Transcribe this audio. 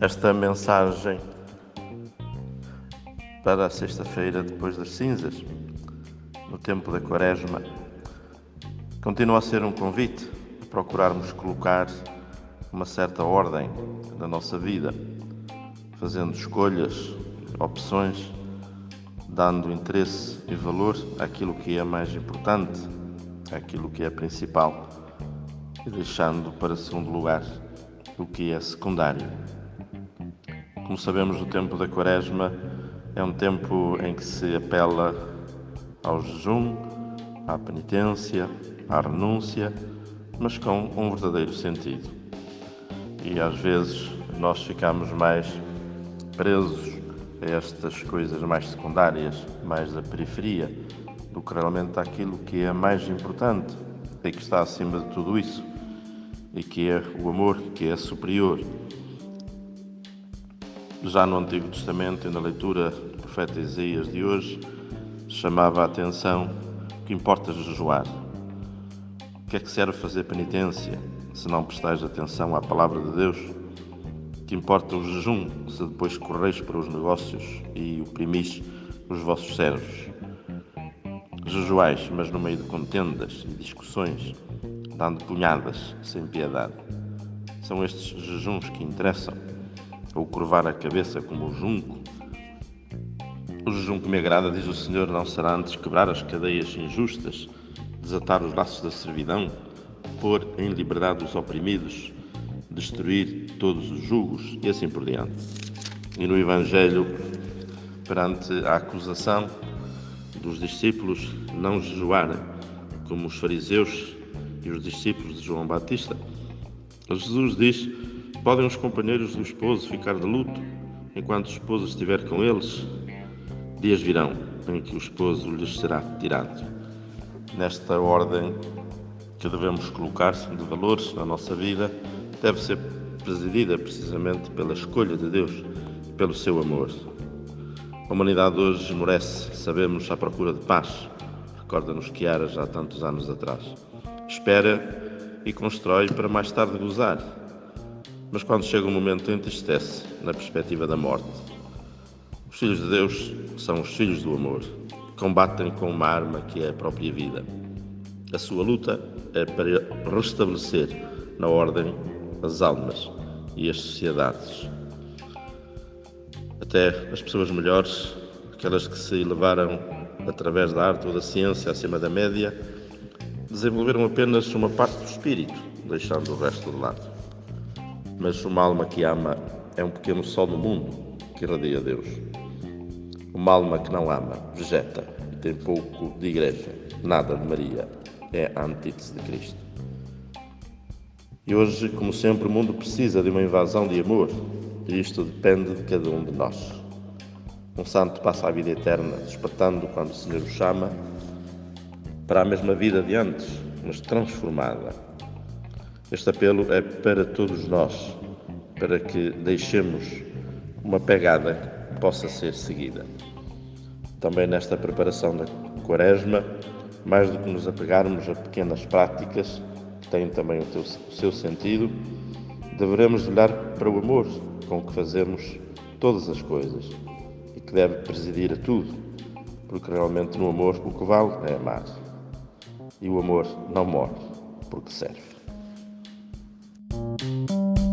esta mensagem para a sexta-feira depois das cinzas, no tempo da Quaresma, continua a ser um convite a procurarmos colocar uma certa ordem na nossa vida, fazendo escolhas, opções, dando interesse e valor àquilo que é mais importante, àquilo que é principal e deixando para segundo lugar o que é secundário. Como sabemos, o tempo da Quaresma é um tempo em que se apela ao jejum, à penitência, à renúncia, mas com um verdadeiro sentido. E às vezes nós ficamos mais presos a estas coisas mais secundárias, mais da periferia, do que realmente aquilo que é mais importante e que está acima de tudo isso e que é o amor que é superior. Já no Antigo Testamento e na leitura do profeta Isaías de hoje, chamava a atenção que importa jejuar. O que é que serve fazer penitência se não prestais atenção à palavra de Deus? Que importa o jejum se depois correis para os negócios e oprimis os vossos servos? Jejuais, mas no meio de contendas e discussões, dando punhadas sem piedade. São estes jejuns que interessam, ou curvar a cabeça como o junco. O jejum que me agrada, diz o Senhor, não será antes quebrar as cadeias injustas, desatar os laços da servidão, pôr em liberdade os oprimidos, destruir todos os julgos e assim por diante. E no Evangelho, perante a acusação dos discípulos não jejuarem, como os fariseus e os discípulos de João Batista. Jesus diz: Podem os companheiros do esposo ficar de luto enquanto o esposo estiver com eles? Dias virão em que o esposo lhes será tirado. Nesta ordem que devemos colocar de valores na nossa vida, deve ser presidida precisamente pela escolha de Deus, pelo seu amor. A humanidade hoje esmorece, sabemos, à procura de paz. Recorda-nos que era já tantos anos atrás espera e constrói para mais tarde gozar. Mas quando chega o momento entristece na perspectiva da morte. Os filhos de Deus são os filhos do amor. Combatem com uma arma que é a própria vida. A sua luta é para restabelecer na ordem as almas e as sociedades. Até as pessoas melhores, aquelas que se elevaram através da arte ou da ciência acima da média, desenvolveram apenas uma parte do espírito, deixando o resto de lado. Mas uma alma que ama é um pequeno sol no mundo que irradia Deus. Uma alma que não ama vegeta e tem pouco de igreja, nada de Maria, é a antítese de Cristo. E hoje, como sempre, o mundo precisa de uma invasão de amor, e isto depende de cada um de nós. Um santo passa a vida eterna, despertando quando o Senhor o chama para a mesma vida de antes, mas transformada. Este apelo é para todos nós, para que deixemos uma pegada que possa ser seguida. Também nesta preparação da Quaresma, mais do que nos apegarmos a pequenas práticas, que têm também o, seu sentido, deveremos olhar para o amor com que fazemos todas as coisas e que deve presidir a tudo, porque realmente no amor o que vale é amar e o amor não morre porque serve. Thank you.